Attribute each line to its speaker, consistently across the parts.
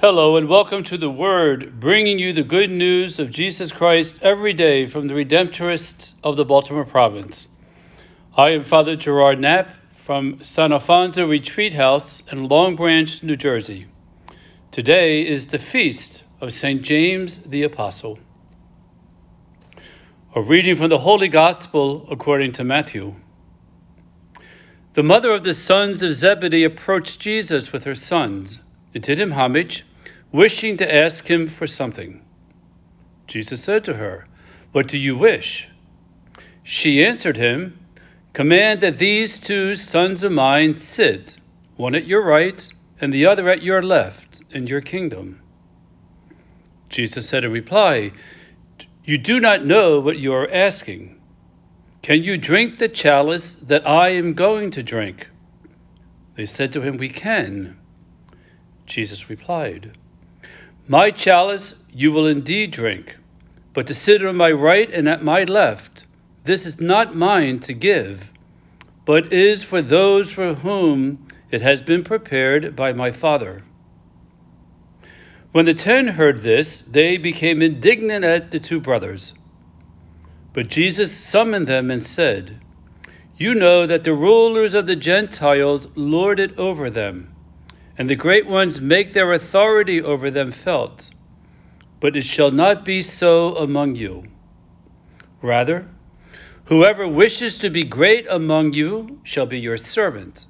Speaker 1: Hello, and welcome to the Word, bringing you the good news of Jesus Christ every day from the Redemptorists of the Baltimore Province. I am Father Gerard Knapp from San Alfonso Retreat House in Long Branch, New Jersey. Today is the feast of St. James the Apostle. A reading from the Holy Gospel according to Matthew. The mother of the sons of Zebedee approached Jesus with her sons and did him homage wishing to ask him for something. Jesus said to her, What do you wish? She answered him, Command that these two sons of mine sit, one at your right and the other at your left, in your kingdom. Jesus said in reply, You do not know what you are asking. Can you drink the chalice that I am going to drink? They said to him, We can. Jesus replied, my chalice you will indeed drink, but to sit on my right and at my left, this is not mine to give, but is for those for whom it has been prepared by my Father. When the ten heard this, they became indignant at the two brothers. But Jesus summoned them and said, You know that the rulers of the Gentiles lord it over them and the great ones make their authority over them felt. But it shall not be so among you. Rather, whoever wishes to be great among you shall be your servant.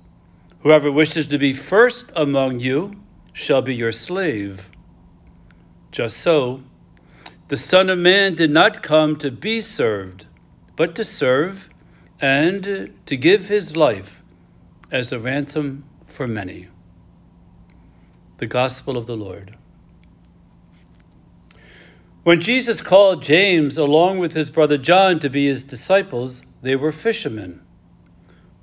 Speaker 1: Whoever wishes to be first among you shall be your slave. Just so, the Son of Man did not come to be served, but to serve and to give his life as a ransom for many. The Gospel of the Lord. When Jesus called James along with his brother John to be his disciples, they were fishermen.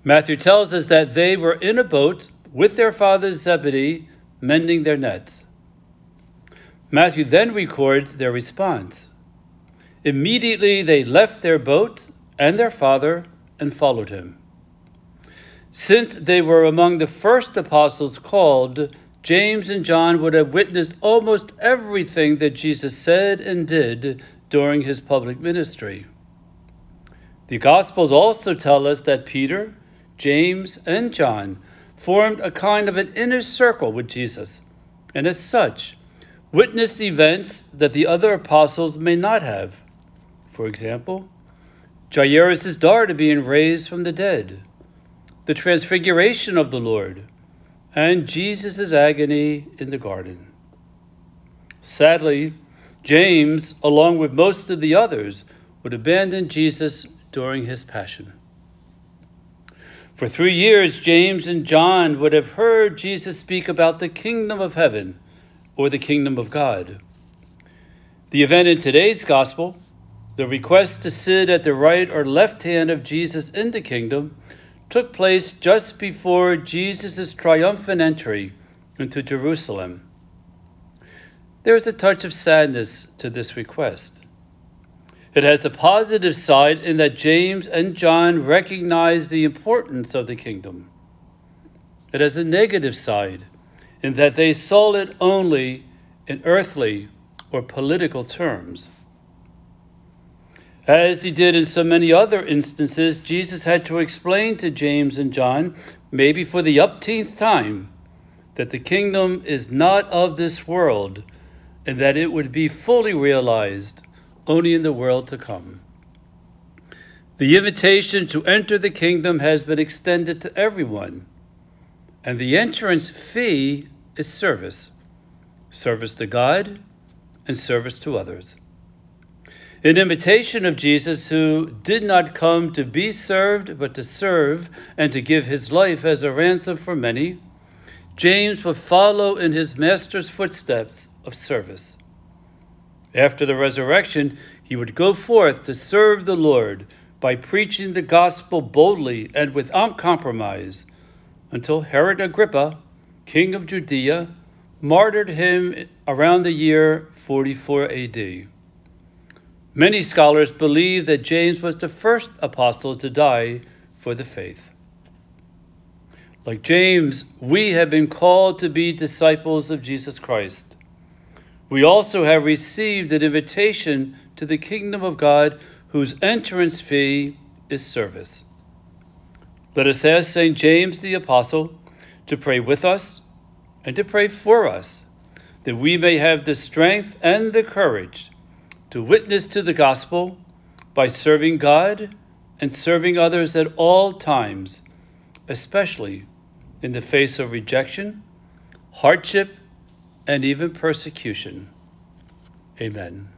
Speaker 1: Matthew tells us that they were in a boat with their father Zebedee, mending their nets. Matthew then records their response. Immediately they left their boat and their father and followed him. Since they were among the first apostles called, James and John would have witnessed almost everything that Jesus said and did during his public ministry. The Gospels also tell us that Peter, James, and John formed a kind of an inner circle with Jesus, and as such, witnessed events that the other apostles may not have. For example, Jairus' daughter being raised from the dead, the transfiguration of the Lord, and Jesus' agony in the garden. Sadly, James, along with most of the others, would abandon Jesus during his passion. For three years, James and John would have heard Jesus speak about the kingdom of heaven or the kingdom of God. The event in today's gospel, the request to sit at the right or left hand of Jesus in the kingdom, took place just before Jesus' triumphant entry into Jerusalem. There is a touch of sadness to this request. It has a positive side in that James and John recognize the importance of the kingdom. It has a negative side in that they saw it only in earthly or political terms. As he did in so many other instances, Jesus had to explain to James and John, maybe for the upteenth time, that the kingdom is not of this world and that it would be fully realized only in the world to come. The invitation to enter the kingdom has been extended to everyone, and the entrance fee is service service to God and service to others. In imitation of Jesus, who did not come to be served, but to serve and to give his life as a ransom for many, James would follow in his master's footsteps of service. After the resurrection, he would go forth to serve the Lord by preaching the gospel boldly and without compromise until Herod Agrippa, king of Judea, martyred him around the year 44 AD. Many scholars believe that James was the first apostle to die for the faith. Like James, we have been called to be disciples of Jesus Christ. we also have received an invitation to the kingdom of God whose entrance fee is service. Let us ask St. James the Apostle to pray with us and to pray for us, that we may have the strength and the courage to witness to the gospel by serving God and serving others at all times, especially in the face of rejection, hardship, and even persecution. Amen.